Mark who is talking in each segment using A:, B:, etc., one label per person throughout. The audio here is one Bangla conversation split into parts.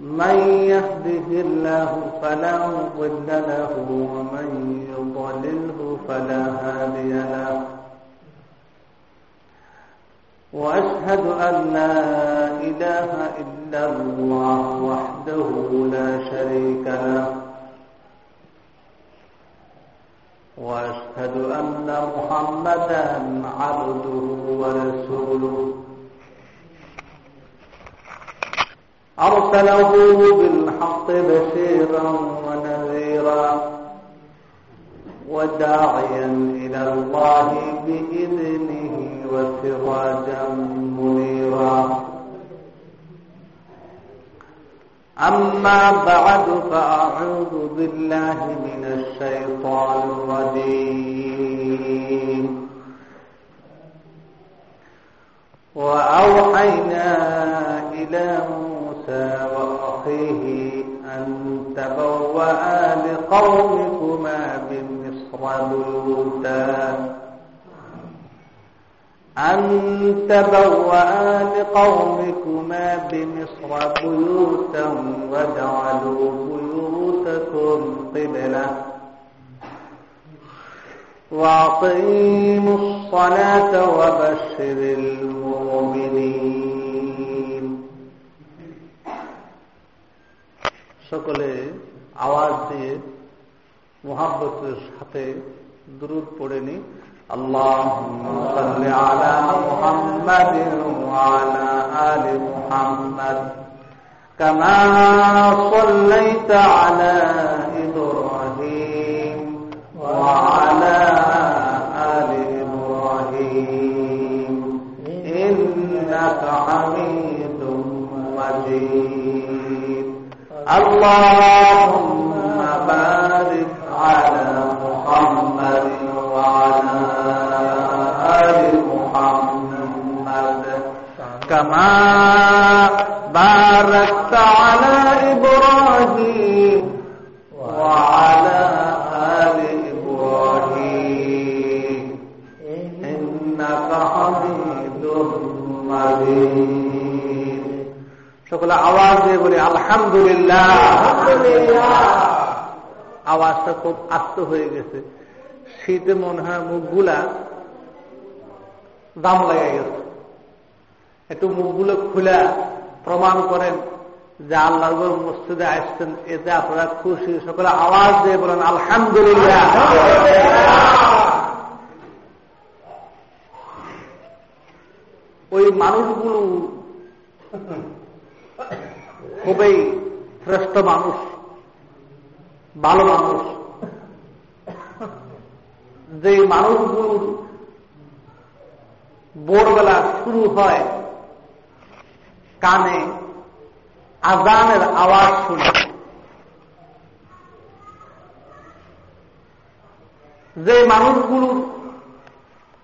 A: من يهده الله فلا مضل له ومن يضلله فلا هادي له. وأشهد أن لا إله إلا الله وحده لا شريك له. وأشهد أن محمدا عبده ورسوله. أرسله بالحق بشيرا ونذيرا وداعيا إلى الله بإذنه وسراجا منيرا. أما بعد فأعوذ بالله من الشيطان الرجيم. وأوحينا إلى موسى وأخيه أن تبوأ لقومكما بمصر بيوتا أن تبوأ لقومكما بمصر بيوتا واجعلوا بيوتكم قبلة. وأقيموا الصلاة وبشر المؤمنين. সকলে আওয়াজ দিয়ে মোহাব্বতের সাথে দূর পড়ে নি اللهم صل على محمد وعلى آل محمد كما صليت على إبراهيم وعلى آل إبراهيم إنك حميد مجيد اللهم بارك على محمد وعلى آل محمد. كما باركت على إبراهيم সকলে আওয়াজ দিয়ে বলি, আলহামদুলিল্লাহ। আওয়াজটা খুব আস্ত হয়ে গেছে। শীতে মনে হয় মুখগুলা দাম লেগে গেছে। একটু মুখগুলো খুলে প্রমাণ করেন যে আল্লাহ মসজিদে আসছেন, এতে আপনারা খুশি। সকলে আওয়াজ দিয়ে বলেন, আলহামদুলিল্লাহ। ওই মানুষগুলো খুবই শ্রেষ্ঠ মানুষ, ভালো মানুষ। যে মানুষগুলোর ভোরবেলা শুরু হয়, কানে আজানের আওয়াজ শুনে। যে মানুষগুলোর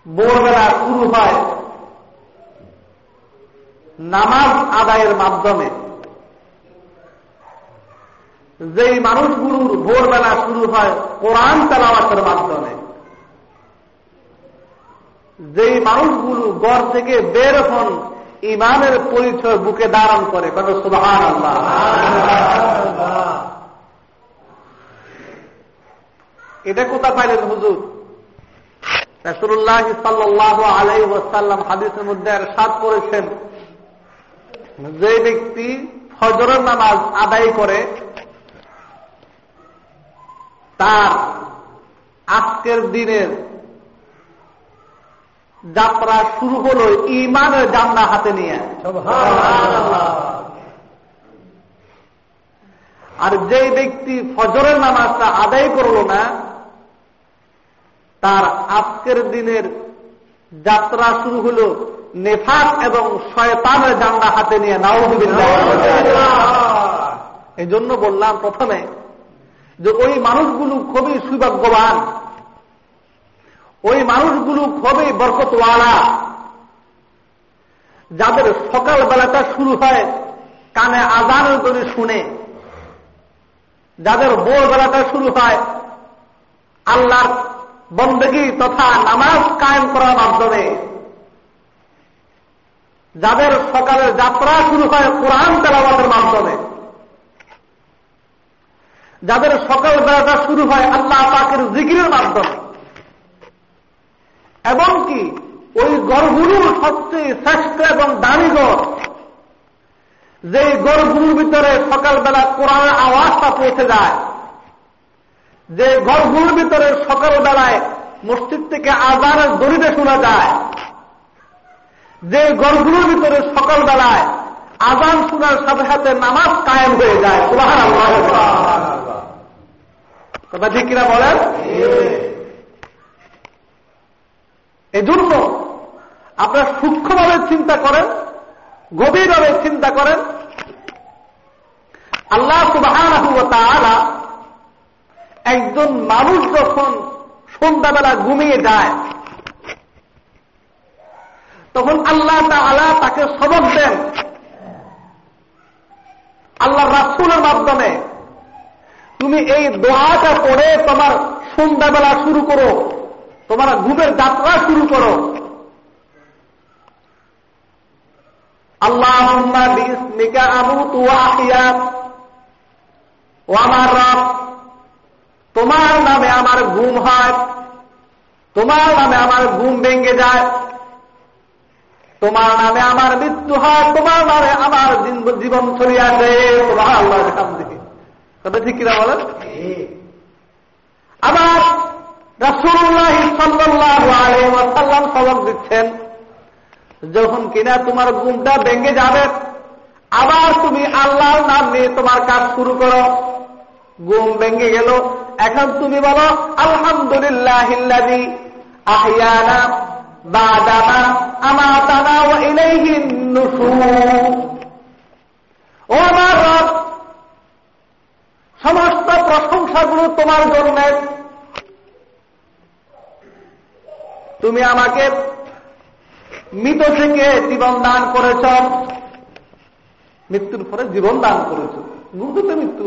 A: ভোরবেলা শুরু হয় নামাজ আদায়ের মাধ্যমে। যেই মানুষগুলোর ভোরবেলা শুরু হয় কোরআন তালাওয়াতের মাধ্যমে। যেই মানুষগুলো গড় থেকে বের হন, ইমানের পরিচয় বুকে ধারণ করে, কত সুবাহান এটা কোথা পাইলেন হুজুর? রসুল্লাহ সাল্লাহ আলাই ওসাল্লাম হাদিসের মধ্যে আর সাত করেছেন যে ব্যক্তি ফজরের নামাজ আদায় করে, তার আজকের দিনের যাত্রা শুরু হল ইমানের জান্না হাতে নিয়ে। আর যে ব্যক্তি ফজরের নামাজটা আদায় করল না, তার আজকের দিনের যাত্রা শুরু হল নেফাক এবং শয়তানের জান্ডা হাতে নিয়ে নাউজুবিল্লাহ। এই জন্য বললাম প্রথমে যে ওই মানুষগুলো খুবই সৌভাগ্যবান। ওই মানুষগুলো খুবই বরকতওয়ালা। যাদের সকাল বেলাটা শুরু হয় কানে আজানের করে শুনে, যাদের বোর বেলাটা শুরু হয় আল্লাহর বন্দেগি তথা নামাজ কায়েম করার মাধ্যমে যাদের সকালের যাত্রা শুরু হয় কোরআন তেলাবাদের মাধ্যমে। যাদের সকাল বেলাটা শুরু হয় আল্লাহ পাকের জিকিরের মাধ্যমে। এবং কি, ওই গড়গুলোর সবচেয়ে শ্রেষ্ঠ এবং দামি গড় যে গড়গুলোর ভিতরে সকালবেলা কোরআনের আওয়াজটা পৌঁছে যায়। যে ঘরগুলোর ভিতরে সকালবেলায় মসজিদ থেকে আজানের দড়িতে শোনা যায়। যে ঘরগুলোর ভিতরে সকালবেলায় আজান শোনার সাথে সাথে নামাজ কায়েম হয়ে যায়। কথা ঠিক কিনা বলেন? এজন্য আপনারা সূক্ষ্মভাবে চিন্তা করেন, গভীরভাবে চিন্তা করেন। আল্লাহ সুবাহ একজন মানুষ যখন সন্ধ্যাবেলা ঘুমিয়ে যায় তখন আল্লাহ তালা তাকে সবক দেন। আল্লাহ রাসুলের মাধ্যমে। তুমি এই দোয়াটা পড়ে তোমার সন্ধ্যাবেলা শুরু করো। তোমার ঘুমের যাত্রা শুরু করো। আল্লাহ ও আমার রব, তোমার নামে আমার ঘুম হয়। তোমার নামে আমার ঘুম ভেঙে যায়। তোমার নামে আমার মৃত্যু হয়, তোমার নামে আমার জীবন আল্লাহ কথা ঠিক কিনা বলেন? আবার রাসুল্লাহ সাল্লাম সবক দিচ্ছেন, যখন কিনা তোমার গুমটা ভেঙে যাবে, আবার তুমি আল্লাহর নাম নিয়ে তোমার কাজ শুরু করো। গুম ভেঙে গেল, এখন তুমি বলো আলহামদুলিল্লাহ আহিয়ানা আমার রব, সমস্ত প্রশংসাগুলো তোমার জন্য। তুমি আমাকে মৃত থেকে জীবন দান করেছ, মৃত্যুর পরে জীবন দান করেছ। তো মৃত্যু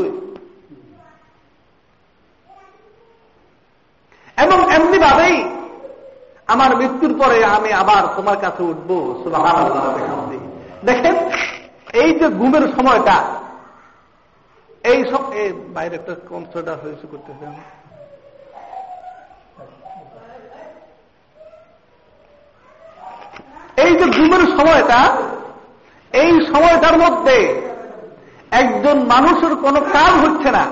A: এবং এমনি ভাবেই আমার মৃত্যুর পরে আমি আবার তোমার কাছে উঠবো দেখেন, এই যে ঘুমের সময়টা, এই সব বাইরে একটা কনসার্টার হয়েছে করতে এই যে ঘুমের সময়টা, এই সময়টার মধ্যে একজন মানুষের কোনো কাজ হচ্ছে না।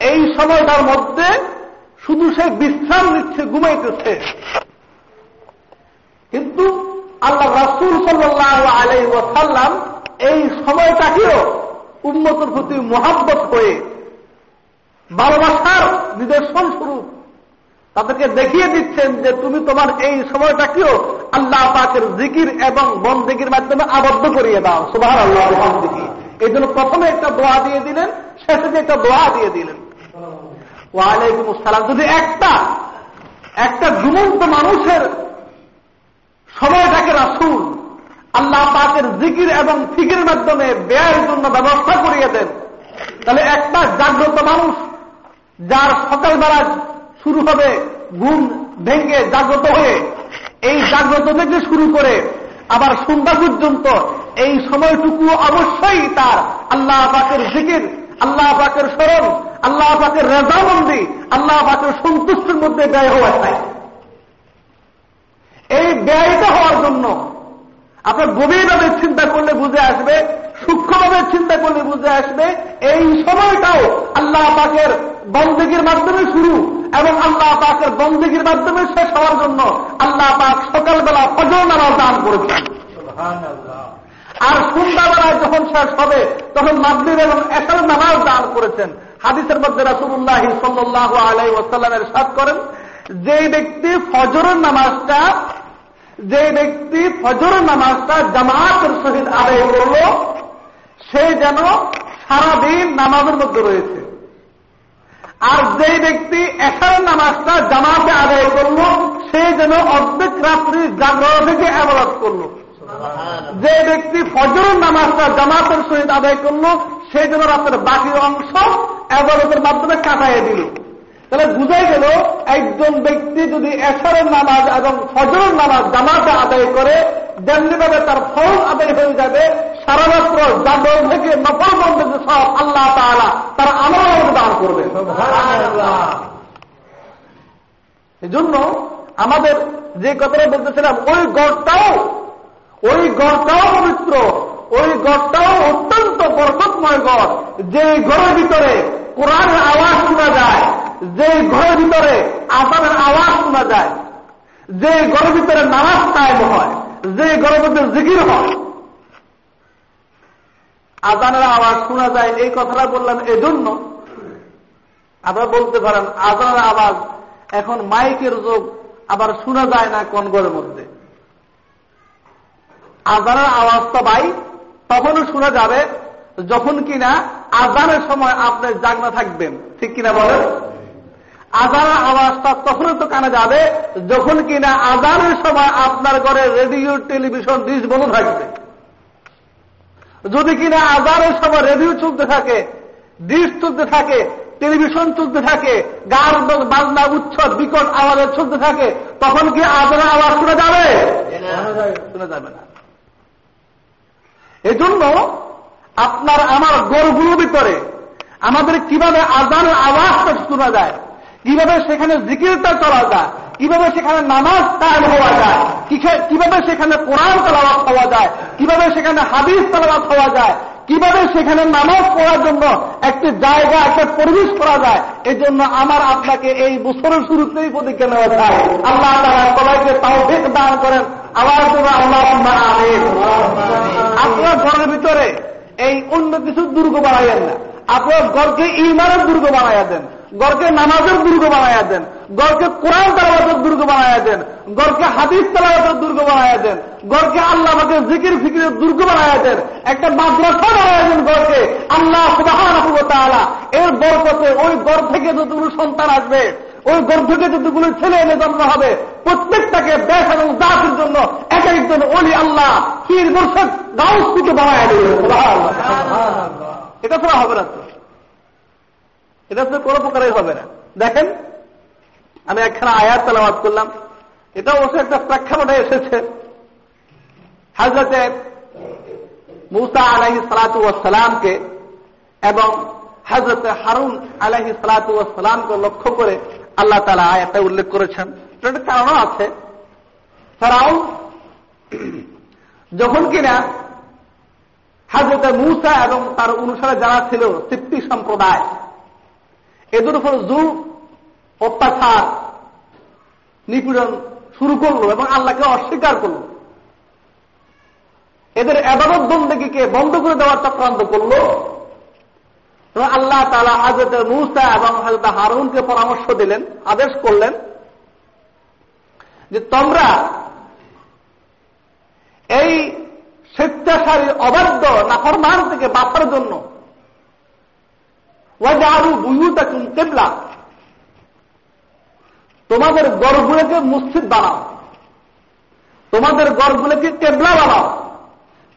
A: এই সময়টার মধ্যে শুধু সে বিশ্রাম নিচ্ছে, ঘুমাইতেছে। কিন্তু আল্লাহ রাসুল সাল্লাহ আলাই ওয়াসাল্লাম এই সময়টাকেও উন্নতর প্রতি মোহাব্বত হয়ে ভালোবাসার নিদর্শন স্বরূপ তাদেরকে দেখিয়ে দিচ্ছেন যে তুমি তোমার এই সময়টাকেও আল্লাহ পাকের জিকির এবং বন্দিকির মাধ্যমে আবদ্ধ করিয়ে দাও। সুবাহ আল্লাহ এই জন্য প্রথমে একটা দোয়া দিয়ে দিলেন, শেষে একটা দোয়া দিয়ে দিলেন। ওয়ালাইকুম আসসালাম। যদি একটা একটা ঘুমন্ত মানুষের সময়টাকে রাসুল, আল্লাহ পাকের জিকির এবং ফিকির মাধ্যমে ব্যয়ের জন্য ব্যবস্থা করিয়ে দেন, তাহলে একটা জাগ্রত মানুষ যার সকালবেলা শুরু হবে ঘুম ভেঙ্গে জাগ্রত হয়ে, এই জাগ্রত থেকে শুরু করে আবার সন্ধ্যা পর্যন্ত এই সময়টুকু অবশ্যই তার আল্লাহ পাকের জিকির আল্লাহ পাকের স্মরণ, আল্লাহ পাকের রেজামন্দি, আল্লাহ পাকের সন্তুষ্টির মধ্যে ব্যয় হওয়া চাই এই ব্যয়টা হওয়ার জন্য আপনার গভীরভাবে চিন্তা করলে বুঝে আসবে, সূক্ষ্মভাবে চিন্তা করলে বুঝে আসবে, এই সময়টাও আল্লাহ পাকের বন্দীগীর মাধ্যমে শুরু এবং আল্লাহ পাকের বন্দীগীর মাধ্যমে শেষ হওয়ার জন্য আল্লাহ পাক সকালবেলা ফজর নামাজ দান করেছেন। আর সন্ধ্যাবেলায় যখন শেষ হবে, তখন মাদ্রিব এবং এসার নামাজ দান করেছেন। হাদিসের মধ্যে রাসুল্লাহ সাল্লাহ আলাই ওসাল্লামের সাত করেন যে ব্যক্তি ফজরের নামাজটা যে ব্যক্তি ফজরের নামাজটা জামাতের সহিত আদায় করল, সে যেন সারাদিন নামাজের মধ্যে রয়েছে। আর যে ব্যক্তি এসার নামাজটা জামাতে আদায় করল, সে যেন অর্ধেক রাত্রি জাগ্রহ থেকে আবাদ করল। যে ব্যক্তি ফজর নামাজটা জামাতের সহিত আদায় করল সেই জন্য রাতের বাকি অংশ আবাদতের মাধ্যমে কাটাইয়ে দিল। তাহলে বুঝাই গেল একজন ব্যক্তি যদি এশারের নামাজ এবং ফজরের নামাজ জামাতে আদায় করে যেমনিভাবে তার ফল আদায় হয়ে যাবে সারা রাত্র জাগর থেকে নফল বন্ধ সব আল্লাহ তালা তার আমল দান করবে এজন্য আমাদের যে কথাটা বলতেছিলাম ওই গড়টাও ওই গড়টাও পবিত্র, ওই গড়টাও অত্যন্ত বরকতময় গড়। যে ঘরের ভিতরে কোরআনের আওয়াজ শোনা যায় যে ঘরের ভিতরে আসামের আওয়াজ শোনা যায় যে ঘরের ভিতরে নামাজ কায়েম হয় যে ঘরের ভিতরে জিকির হয়। আজানের আওয়াজ শোনা যায়, এই কথাটা বললাম এজন্য। আবার বলতে পারেন, আজানের আওয়াজ এখন মাইকের যোগ, আবার শোনা যায় না কোন ঘরের মধ্যে। আজানের আওয়াজটা ভাই তখনও শোনা যাবে যখন কিনা আজানের সময় আপনি জাগনা থাকবেন। ঠিক কিনা বলেন? আজানের আওয়াজটা তখনও তো কানে যাবে যখন কিনা আজানের সময় আপনার ঘরে রেডিও টেলিভিশন ডিস বন্ধ থাকবে। যদি কিনা আজানের সময় রেডিও চলতে থাকে ডিস চলতে থাকে টেলিভিশন চলতে থাকে গান বাজনা উচ্ছদ বিকট আওয়াজে চলতে থাকে তখন কি আজানের আওয়াজ শোনা যাবে। শোনা যাবে না। এজন্য আপনার আমার গড়গুলোর ভিতরে, আমাদের কীভাবে আজানের আওয়াজটা শোনা যায়, কীভাবে সেখানে জিকিরটা চলা যায়, কীভাবে সেখানে নামাজ কায়ম হওয়া যায় কীভাবে সেখানে কোরআন তালাবাদ হওয়া যায়, কীভাবে সেখানে হাদিস তালাবাদ হওয়া যায়, কীভাবে সেখানে নামাজ পড়ার জন্য একটি জায়গা, একটা পরিবেশ করা যায় এই জন্য আমার আপনাকে এই বছরের শুরুতেই প্রতিজ্ঞা নেওয়া যায়। আল্লাহ তারা সবাইকে তাও দান করেন। আবার জন্য আল্লাহ আপনার ঘরের ভিতরে এই অন্য কিছু দুর্গ বানাইয়েন না। আপনার গড়কে ইমানের দুর্গ বানাইয়া দেন গড়কে নামাজের দুর্গ বানাইয়া দেন গড়কে কোরআন তালাবাতের দুর্গ বানাইয়া দেন গড়কে হাদিস তালাবাতের দুর্গ বানাইয়া দেন গড়কে আল্লাহ আমাকে জিকির ফিকিরের দুর্গ বানাইয়া দেন, একটা মাদ্রাসা বানাইয়া দেন গড়কে আল্লাহ সুবাহ এর বরকতে ওই গড় থেকে যতগুলো সন্তান আসবে, ওই গর্ভ থেকে যতগুলো ছেলে এনে জন্ম হবে, প্রত্যেকটাকে দেশ এবং জাতির জন্য এক একজন অলি আল্লাহ পীর বর্ষক গাউস থেকে বানায় এটা ছাড়া হবে না এটা তো কোনো প্রকারেই হবে না। দেখেন, আমি একখানা আয়াত তালাবাদ করলাম। এটা অবশ্য একটা প্রেক্ষাপটে এসেছে। হাজরতে মুসা আলাহি সালাতু সালামকে এবং হাজরতে হারুন আলাহি সালাতু সালামকে লক্ষ্য করে আল্লাহ তালা আয়াতটা উল্লেখ করেছেন। একটা কারণও আছে। ফেরাউন যখন কিনা হাজরতে মুসা এবং তার অনুসারে যারা ছিল সিপ্তি সম্প্রদায়, এদের উপর জুল অত্যাচার, নিপীড়ন শুরু করল এবং আল্লাহকে অস্বীকার করল। এদের এবাদত বন্দীকে বন্ধ করে দেওয়ার চক্রান্ত করল। আল্লাহ তালা হাজরত মুসা এবং হাজরত হারুনকে পরামর্শ দিলেন, আদেশ করলেন যে তোমরা এই স্বেচ্ছাচারী অবাধ্য নাফরমান থেকে বাঁচার জন্য। কেবলা। তোমাদের গড়গুলোকে মসজিদ বানাও। তোমাদের গড়গুলোকে কেবলা বানাও।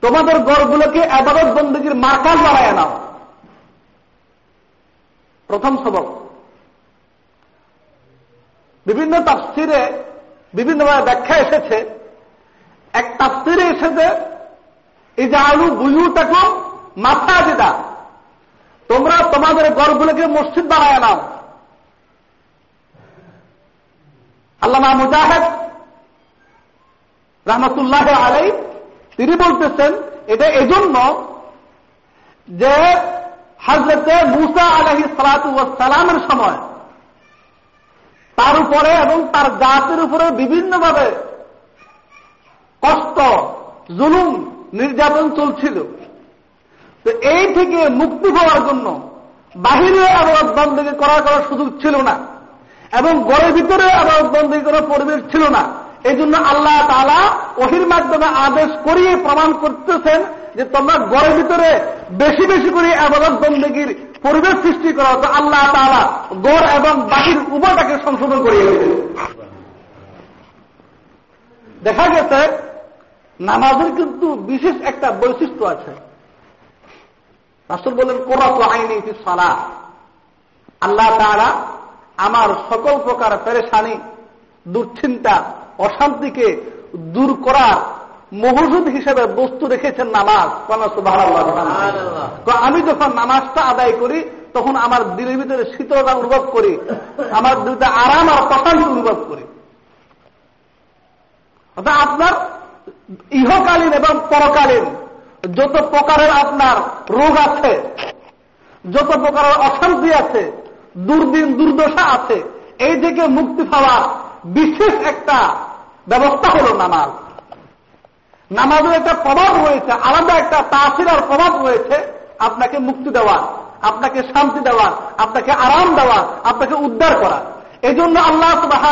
A: তোমাদের গড়গুলোকে আবাদত বন্দীর মার্কাজ বানায় নাও। প্রথম সবক। বিভিন্ন তাফসিরে বিভিন্নভাবে ব্যাখ্যা এসেছে এক তাফসিরে এসেছে এই যে আলু বুঝু থাকো মাথা যেটা তোমরা তোমাদের গড়গুলোকে মসজিদ বানায় নাও। আল্লামা মুজাহেদ রহমতুল্লাহ আলাই তিনি বলতেছেন, এটা এজন্য যে হাজরতে মুসা আলহি সালামের সময় তার উপরে এবং তার জাতির উপরে বিভিন্নভাবে কষ্ট, জুলুম, নির্যাতন চলছিল। তো এই থেকে মুক্তি পাওয়ার জন্য বাহিরে আবাদ বন্দী করার করার সুযোগ ছিল না এবং গড়ের ভিতরে আবাদ বন্দী করার পরিবেশ ছিল না। এই জন্য আল্লাহ তালা ওহির মাধ্যমে আদেশ করিয়ে প্রমাণ করতেছেন যে তোমরা গড়ের ভিতরে বেশি বেশি করে আবাদত বন্দীগীর পরিবেশ সৃষ্টি করা। হতো আল্লাহ তালা গড় এবং বাহির উভয়টাকে সংশোধন করিয়ে দেখা গেছে নামাজের কিন্তু বিশেষ একটা বৈশিষ্ট্য আছে। রাসুল বললেন কোরআত আইনি সালা আল্লাহ তারা আমার সকল প্রকার পেরেশানি, দুশ্চিন্তা, অশান্তিকে দূর করার মহজুদ হিসেবে বস্তু রেখেছেন নামাজ। তো আমি যখন নামাজটা আদায় করি, তখন আমার দিনের ভিতরে শীতলতা অনুভব করি, আমার দিলটা আরাম আর প্রশান্তি অনুভব করি। অর্থাৎ আপনার ইহকালীন এবং পরকালীন, যত প্রকারের আপনার রোগ আছে, যত প্রকারের অশান্তি আছে, দুর্দিন, দুর্দশা আছে, এই থেকে মুক্তি পাওয়ার বিশেষ একটা ব্যবস্থা হল নামাজ। নামাজের একটা প্রভাব রয়েছে, আলাদা একটা তাসিরার প্রভাব রয়েছে আপনাকে মুক্তি দেওয়া আপনাকে শান্তি দেওয়া আপনাকে আরাম দেওয়া আপনাকে উদ্ধার করা এই জন্য আল্লাহ সুবাহ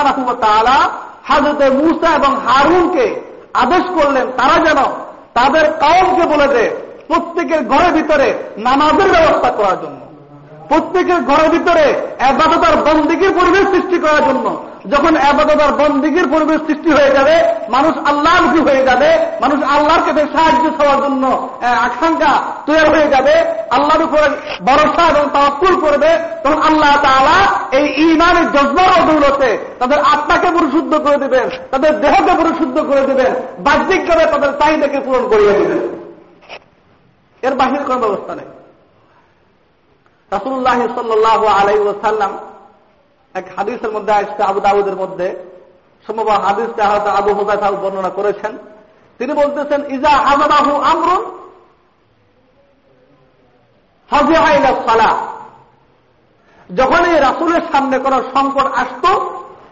A: হাজরতে মুসা এবং হারুনকে আদেশ করলেন, তারা যেন তাদের কাউকে বলে দেয়, প্রত্যেকের ঘরের ভিতরে নামাজের ব্যবস্থা করার জন্য। প্রত্যেকের ঘরের ভিতরে আবাদতার বন্দিগির পরিবেশ সৃষ্টি করার জন্য। যখন আবাদতার বন্দিগির পরিবেশ সৃষ্টি হয়ে যাবে, মানুষ আল্লাহমুখী হয়ে যাবে, মানুষ আল্লাহর কাছে সাহায্য পাওয়ার জন্য আকাঙ্ক্ষা তৈরি হয়ে যাবে, আল্লাহর উপরে ভরসা এবং তাওয়াক্কুল করবে, তখন আল্লাহ তাআলা এই ইমানের জজবার অদৌলতে তাদের আত্মাকে পরিশুদ্ধ করে দেবেন, তাদের দেহকে পরিশুদ্ধ করে দেবেন, বাহ্যিকভাবে তাদের চাহিদাকে পূরণ করিয়ে দেবেন। এর বাহির কোন ব্যবস্থা নেই। রাসুল্লাহ সাল্লাহ আলাই ওসাল্লাম এক হাদিসের মধ্যে আসছে, আবু দাউদের মধ্যে। সম্ভব হাদিসটা হয়তো আবু হুদাইফা বর্ণনা করেছেন। তিনি বলতেছেন, ইজা আজাদাহু আমরুন যখন এই রাসুলের সামনে কোন সংকট আসত,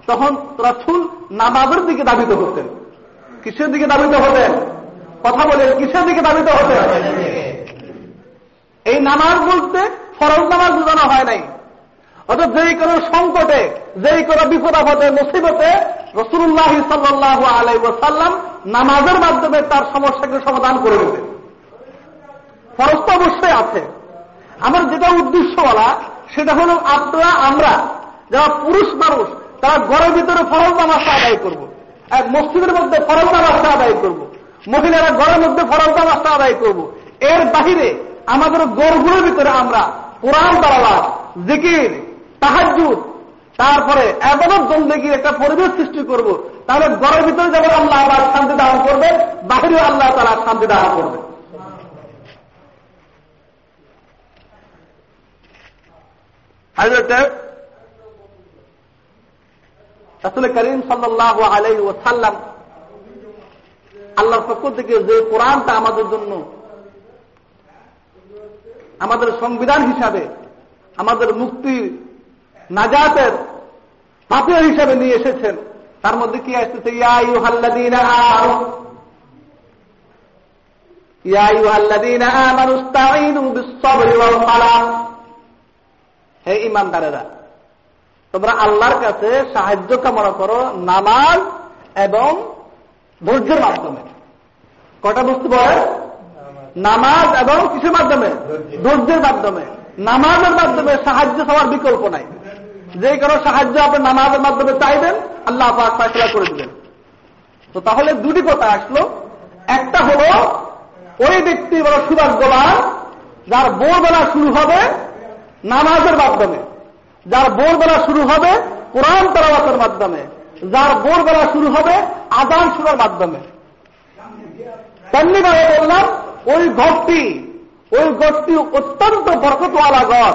A: তখন রাসুল নামাজের দিকে দাবিত হতেন। কিসের দিকে দাবিত হতেন? কথা বলে কিসের দিকে দাবিত হতেন? এই নামাজ বলতে ফরজ নামাজ বোঝানো হয় নাই অর্থাৎ যেই কোনো সংকটে যেই কোনো বিপদ আপদে মুসিবতে রসুল্লাহ সাল্লাহ আলাই সাল্লাম নামাজের মাধ্যমে তার সমস্যাকে সমাধান করে দেবে ফরজ তো অবশ্যই আছে আমার যেটা উদ্দেশ্য বলা সেটা হল আপনারা, আমরা, যারা পুরুষ মানুষ, তারা ঘরের ভিতরে ফরজ নামাজটা আদায় করব। মসজিদের মধ্যে ফরজ নামাজটা আদায় করব। মহিলারা ঘরের মধ্যে ফরজ নামাজটা আদায় করব। এর বাহিরে আমাদের গড়গুলোর ভিতরে আমরা কোরআন তালাবাদ জিকির তাহাজুদ তারপরে এবাদত বন্দেগীর একটা পরিবেশ সৃষ্টি করব। তাহলে ঘরের ভিতরে যেমন আল্লাহ আবার শান্তি দান করবে বাহিরে আল্লাহ তালা শান্তি দান করবে। আসলে করিম সাল্লাহ আলাই ও সাল্লাম আল্লাহর পক্ষ থেকে যে কোরআনটা আমাদের জন্য আমাদের সংবিধান হিসাবে, আমাদের মুক্তি নাজাতের পাপীয় হিসাবে নিয়ে এসেছেন। তার মধ্যে কি আসতেছে? হে ইমানদারেরা তোমরা আল্লাহর কাছে সাহায্য কামনা করো নামাজ এবং ধৈর্যের মাধ্যমে। কটা বস্তু বলে নামাজ এবং কিসের মাধ্যমে? ধৈর্যের মাধ্যমে। নামাজের মাধ্যমে সাহায্য হওয়ার বিকল্প নাই। যে কারও সাহায্য আপনি নামাজের মাধ্যমে চাইবেন আল্লাহ ফাইসলা করে দিবেন। তো তাহলে দুটি কথা আসলো। একটা হলো ওই ব্যক্তি বড় সুভাগ্যবান যার বোরবেলা শুরু হবে নামাজের মাধ্যমে। যার বোরবেলা শুরু হবে কোরআন তালাবাতের মাধ্যমে। যার বোরবেলা শুরু হবে আদান শুনার মাধ্যমে। তেমনি ভাবে বললাম ওই ঘরটি ওই ঘরটি অত্যন্ত বরকতওয়ালা ঘর।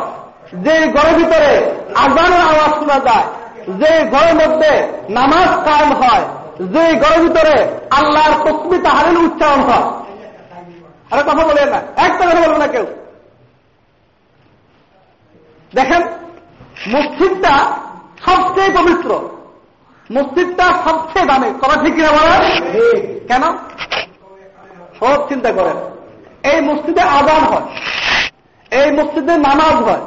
A: যে ঘরের ভিতরে আজানের আওয়াজ শোনা যায় যে ঘরের মধ্যে নামাজ কায়ম হয় যে ঘরের ভিতরে আল্লাহর তসমি তাহারের উচ্চারণ হয়। আরে কথা বলে না একটা কথা বলবে না কেউ। দেখেন মসজিদটা সবচেয়ে পবিত্র। মসজিদটা সবচেয়ে দামি। কথা ঠিক কিনা বলেন? কেন? সব চিন্তা করেন। এই মসজিদে আজান হয়। এই মসজিদে নামাজ হয়।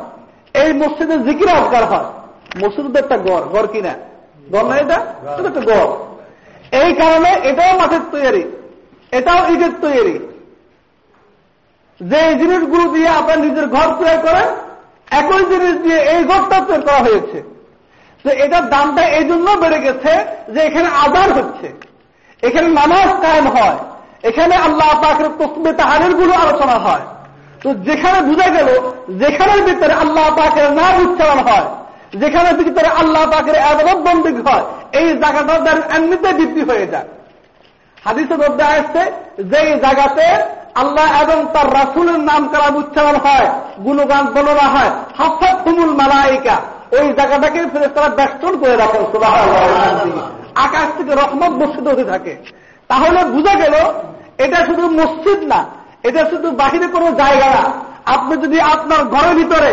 A: এই মসজিদে জিকির আজগার হয়। মসজিদ একটা গড় গড় কিনা গড় না এটা? একটা গড় এই কারণে এটাও মাঠের তৈরি। এটাও ঈদের তৈরি। যে জিনিসগুলো দিয়ে আপনার নিজের ঘর তৈরি করেন একই জিনিস দিয়ে এই ঘরটা তৈরি করা হয়েছে। তো এটার দামটা এই জন্য বেড়ে গেছে যে এখানে আদার হচ্ছে। এখানে নামাজ কায়েম হয়। এখানে আল্লাহ পাকের তসবে তাহারেরগুলো আলোচনা হয়। তো যেখানে বুঝা গেল, যেখানের ভিতরে আল্লাহ পাকের নাম উচ্চারণ হয় যেখানে ভিতরে আল্লাহ পাকের আদালত বন্দী হয়, এই জায়গাটা তার এমনিতে বৃদ্ধি হয়ে যায়। হাদিসের মধ্যে আসছে যে জায়গাতে আল্লাহ এবং তার রাসুলের নাম কালাম উচ্চারণ হয়, গুণগান বর্ণনা হয় হাফাত হুমুল মালাইকা, ওই জায়গাটাকে তারা বেষ্টন করে রাখেন আকাশ থেকে রহমত বসিত হতে থাকে। তাহলে বুঝা গেল এটা শুধু মসজিদ না, এটা শুধু বাহিরে কোনো জায়গা না। আপনি যদি আপনার ঘরের ভিতরে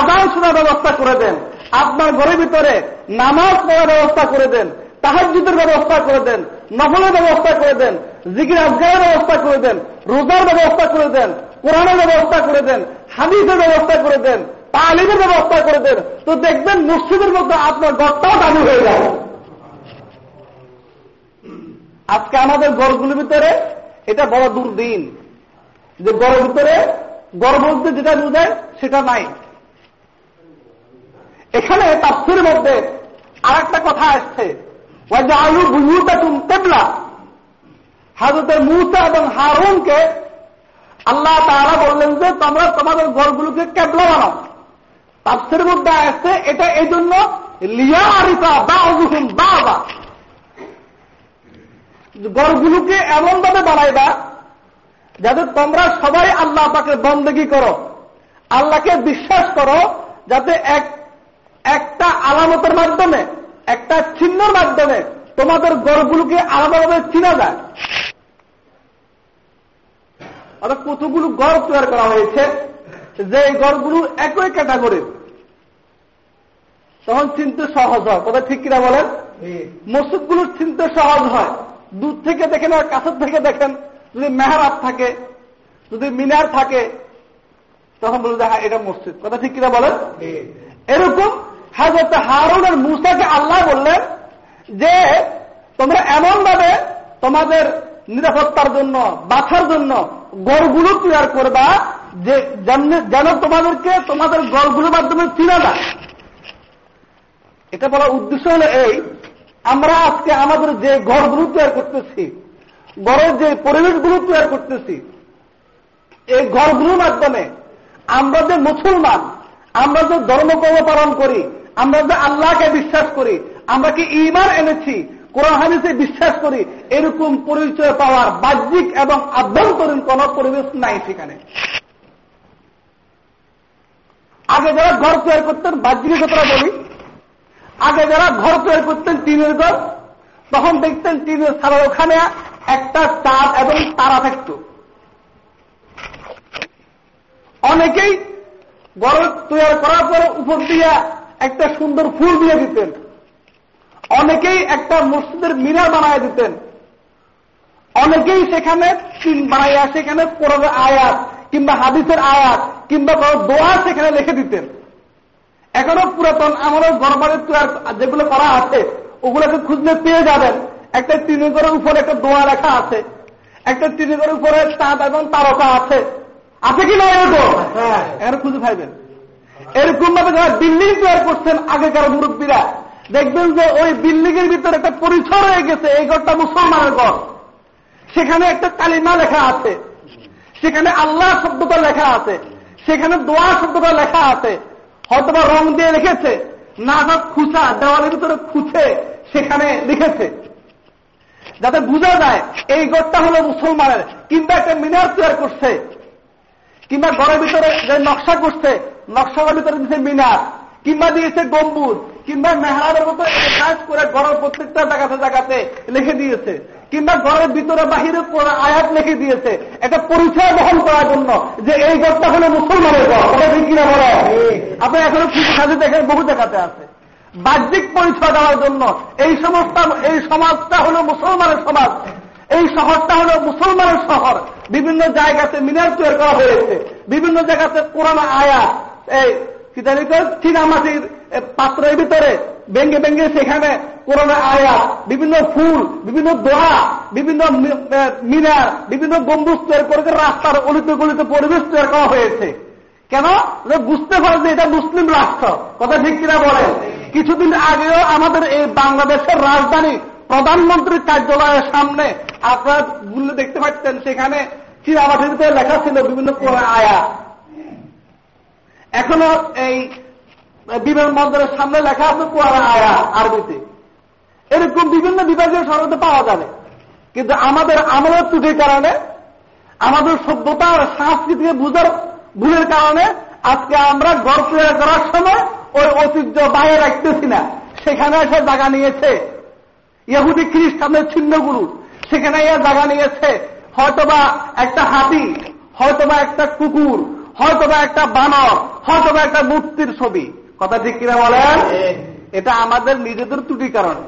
A: আদান শোনার ব্যবস্থা করে দেন, আপনার ঘরের ভিতরে নামাজ পড়ার ব্যবস্থা করে দেন তাহাজুদের ব্যবস্থা করে দেন, নফলের ব্যবস্থা করে দেন, জিকির আজগারের ব্যবস্থা করে দেন, রোজার ব্যবস্থা করে দেন, কোরআনের ব্যবস্থা করে দেন, হাদিসের ব্যবস্থা করে দেন, তালিমের ব্যবস্থা করে দেন, তো দেখবেন মসজিদের মধ্যে আপনার ঘরটাও দাবি হয়ে যাবে আজকে আমাদের গড়গুলির ভিতরে এটা বড় দুর্দিন। যে গড়ের ভিতরে গড় বলতে যেটা বোঝায়, সেটা নাই। এখানে তাফসির মধ্যে আর একটা কথা আসছে। আলু বুঝুটা তুমি তেবলা হাজরতের মুসা এবং হারুনকে আল্লাহ তারা বললেন যে, তোমরা তোমাদের ঘরগুলোকে কেবলা বানাও। তাফসির মধ্যে আসছে, এটা এই জন্য লিয়া আরিফা বা বা বা গড়গুলোকে এমন ভাবে বানাইবা যাতে তোমরা সবাই আল্লাহ পাকে বন্দেগি করো আল্লাহকে বিশ্বাস করো যাতে এক একটা আলামতের মাধ্যমে একটা চিহ্নর মাধ্যমে তোমাদের গড়গুলোকে আলাদাভাবে চিনা যায়। অর্থাৎ কতগুলো গড় তৈরি করা হয়েছে যে এই গড়গুলো একই ক্যাটাগরির তখন চিনতে সহজ হয়। কথা ঠিক কিনা বলেন? মসজিদগুলো চিনতে সহজ হয়। দূর থেকে দেখেন আর কাছের থেকে দেখেন। যদি মেহরাব থাকে যদি মিনার থাকে তখন বলবে হ্যাঁ এটা মসজিদ। কথা ঠিক কিনা বলেন? এরকম হাজরত হারুন আর মুসাকে আল্লাহ বললেন যে তোমরা এমন ভাবে তোমাদের নিরাপত্তার জন্য বাছার জন্য গড়গুলো তৈরি করবা যে যেন তোমাদেরকে তোমাদের গড়গুলোর মাধ্যমে চিনা যায়। এটা বলার উদ্দেশ্য হলো এই আমরা আজকে আমাদের যে ঘরগুলো তৈরি করতেছি, ঘরের যে পরিবেশগুলো তৈরি করতেছি, এই ঘরগুলোর মাধ্যমে আমরা যে মুসলমান, আমরা যে ধর্মকর্ম পালন করি, আমরা যে আল্লাহকে বিশ্বাস করি, আমরা কি ইমান এনেছি, কোরআন হাদিসে বিশ্বাস করি, এরকম পরিচয় পাওয়ার বাহ্যিক এবং আভ্যন্তরীণ কোন পরিবেশ নাই সেখানে। আগে যারা ঘর তৈরি করতেন, বাহ্যিক কথাটা বলি। আগে যারা ঘর তৈরি করতেন টিনের ঘর, তখন দেখতেন টিনের ছাড়া ওখানে একটা চাঁদ এবং তারা থাকত। অনেকেই ঘর তৈরি করার পরে উপর দিয়া একটা সুন্দর ফুল দিয়ে দিতেন। অনেকেই একটা মসজিদের মিনার বানায় দিতেন। অনেকেই সেখানে বানাইয়া, সেখানে কোরআনের আয়াত কিংবা হাদিসের আয়াত কিংবা কোনো দোয়া সেখানে লিখে দিতেন। এখনও পুরাতন আমারও গরবারের যেগুলো করা আছে ওগুলোকে খুঁজলে পেয়ে যাবেন। একটা তিনগরের উপরে একটা দোয়া লেখা আছে। একটা তিনগরের উপরে চাঁদ এবং তারকা আছে। আছে কি না এরকম? হ্যাঁ। এখানে খুঁজে পাইবেন। এরকম ভাবে যারা বিল্ডিং তৈরি করছেন আগেকার মুরব্বীরা দেখবেন যে ওই বিল্ডিং এর ভিতরে একটা পরিসর হয়ে গেছে এই ঘরটা মুসলমানের ঘর। সেখানে একটা কালিমা লেখা আছে। সেখানে আল্লাহ শব্দটা লেখা আছে। সেখানে দোয়া শব্দটা লেখা আছে। হয়তো বা রং দিয়ে লিখেছে। না সব খুচা, দেওয়ালের ভিতরে খুঁচে সেখানে লিখেছে। যাতে বোঝা যায়, এই গড়টা হলো মুসলমানের, কিংবা একটা মিনার তৈরি করছে, কিংবা ঘরের ভিতরে যে নকশা করছে, নকশার ভিতরে দিয়েছে মিনার, কিংবা দিয়েছে গম্বুজ, কিংবা মেহরাবের মতো কাজ করে ঘরের প্রত্যেকটা জায়গাতে জায়গাতে লিখে দিয়েছে। কিংবা ঘরের ভিতরে বাহিরে আয়াত লিখে দিয়েছে। একটা পরিচয় বহন করার জন্য যে এই ঘরটা হলো মুসলমানের ঘর কিনা বলে? আপনি এখনও কিছু কাজে দেখেন? বহু জায়গাতে আছে। বাহ্যিক পরিচয় দেওয়ার জন্য এই সমস্ত এই সমাজটা হলো মুসলমানের সমাজ। এই শহরটা হলো মুসলমানের শহর। বিভিন্ন জায়গাতে মিনার তৈরি করা হয়েছে। বিভিন্ন জায়গাতে কোরআন আয়া এই পাত্রের ভিতরে সেখানে কোরআন বিভিন্ন ফুল, বিভিন্ন দোয়া বিভিন্ন মিনার, বিভিন্ন গম্বুজ তৈরি করে রাস্তার পরিবেশ তৈরি করা হয়েছে। কেন? বুঝতে পারে যে এটা মুসলিম রাষ্ট্র। কথা ঠিক কিনা কিছুদিন আগেও আমাদের এই বাংলাদেশের রাজধানী প্রধানমন্ত্রীর কার্যালয়ের সামনে আপনার দেখতে পাচ্ছেন, সেখানে চিরামাটিতে লেখা ছিল বিভিন্ন আয়া। এখনও এই বিমানবন্দরের সামনে লেখা আছে কোয়ারা আয়া আরবিতে। এরকম বিভিন্ন বিভাগীয় সরকার পাওয়া যাবে। কিন্তু আমাদের আমলের ত্রুটির কারণে, আমাদের সভ্যতা আর সংস্কৃতিকে বুঝার ভুলের কারণে আজকে আমরা ঘর করার সময় ওই ঐতিহ্য বাইরে রাখতেছি না। সেখানে এসে জায়গা নিয়েছে। ইহুদি খ্রিস্টানের ছিন্নগুরু। সেখানে এ জায়গা নিয়েছে। হয়তোবা একটা হাতি, হয়তোবা একটা কুকুর হয়তোবা একটা বানর হয়তোবা একটা মূর্তির ছবি। কথা ঠিক কিনা বলেন? এটা আমাদের নিজেদের ত্রুটির কারণে।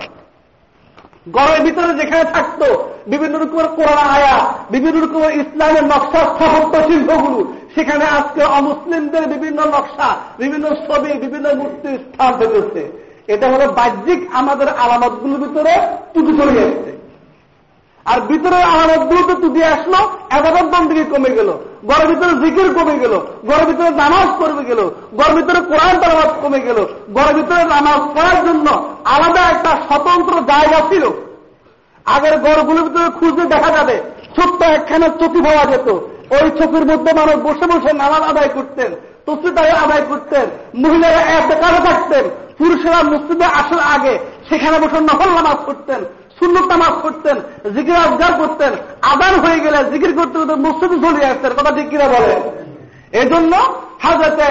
A: গড়ের ভিতরে যেখানে থাকতো বিভিন্ন রকমের কোরআন আয়া বিভিন্ন রকমের ইসলামের নকশা স্থাপত্য শিল্পগুলো সেখানে আজকে অমুসলিমদের বিভিন্ন নকশা বিভিন্ন ছবি বিভিন্ন মূর্তির স্থান পেতেছে এটা হলো বাহ্যিক আমাদের আলামতগুলোর ভিতরে টুটু চলে যাচ্ছে আর ভিতরের আলামতগুলো তো টুটি আসলো, এবাদত বন্দী কমে গেল, ঘরের ভিতরে জিকির কমে গেল, ঘরের ভিতরে নামাজ করবে গেল, ঘরের ভিতরে কোরআন তালাবাদ কমে গেল, ঘরের ভিতরে নামাজ পড়ার জন্য আলাদা একটা স্বতন্ত্র জায়গা ছিল। আগের গড়গুলোর ভিতরে খুঁজে দেখা যাবে, ছোট্ট একখানে চকি পাওয়া যেত। ওই চোখের মধ্যে মানুষ বসে বসে নামাজ আদায় করতেন তসিদায় আদায় করতেন, মহিলারা এক দোকানে থাকতেন, পুরুষেরা মসজিদে আসার আগে সেখানে বসে নফল নামাজ করতেন সুন্নত নামাজ করতেন, জিকির আজগার করতেন, আদান হয়ে গেলে জিকির করতে করতে মসজিদে চলে আসতেন, কথা ঠিক বলে এই জন্য হাজতে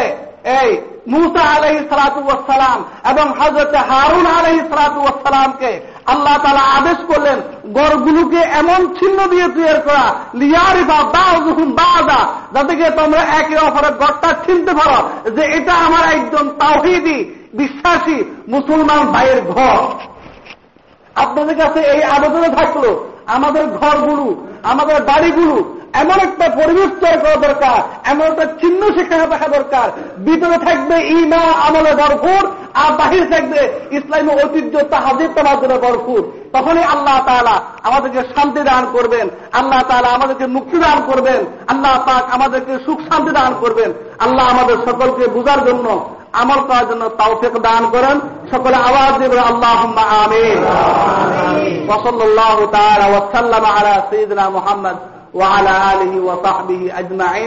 A: এই মুসা আলহি সালাতাম এবং হজরত হারুন আলহি সালাতামকে আল্লাহ তালা আদেশ করলেন, গড়গুলোকে এমন ছিন্ন দিয়ে তৈরি করা, লিয়ারিফা বাহুম বাদা যাতে গিয়ে তোমরা একে অপরের গড়টা ছিনতে পারো, যে এটা আমার একজন তাওহিদি, বিশ্বাসী মুসলমান ভাইয়ের ঘর। আপনাদের কাছে এই আবেদনে থাকল। আমাদের ঘরগুলো, আমাদের বাড়িগুলো এমন একটা পরিবেশ তৈরি করা দরকার, এমন একটা চিহ্ন সেখানে থাকা দরকার। ভিতরে থাকবে ইমা আমলে ভরপুর, আর বাহিরে থাকবে ইসলামী ঐতিহ্য তাহাজির তামাজের ভরপুর। তখনই আল্লাহ তালা আমাদেরকে শান্তি দান করবেন। আল্লাহ তালা আমাদেরকে মুক্তি দান করবেন। আল্লাহ পাক আমাদেরকে সুখ শান্তি দান করবেন। আল্লাহ আমাদের সকলকে বুঝার জন্য আমল করার জন্য তাওফিক দান করেন সকলে আওয়াজ দেবেন আল্লাহ আমিন ওসল্লাহ তাআলা ওয়া সাল্লামা আলা সাইয়্যিদিনা মুহাম্মদ وعلى آله وصحبه أجمعين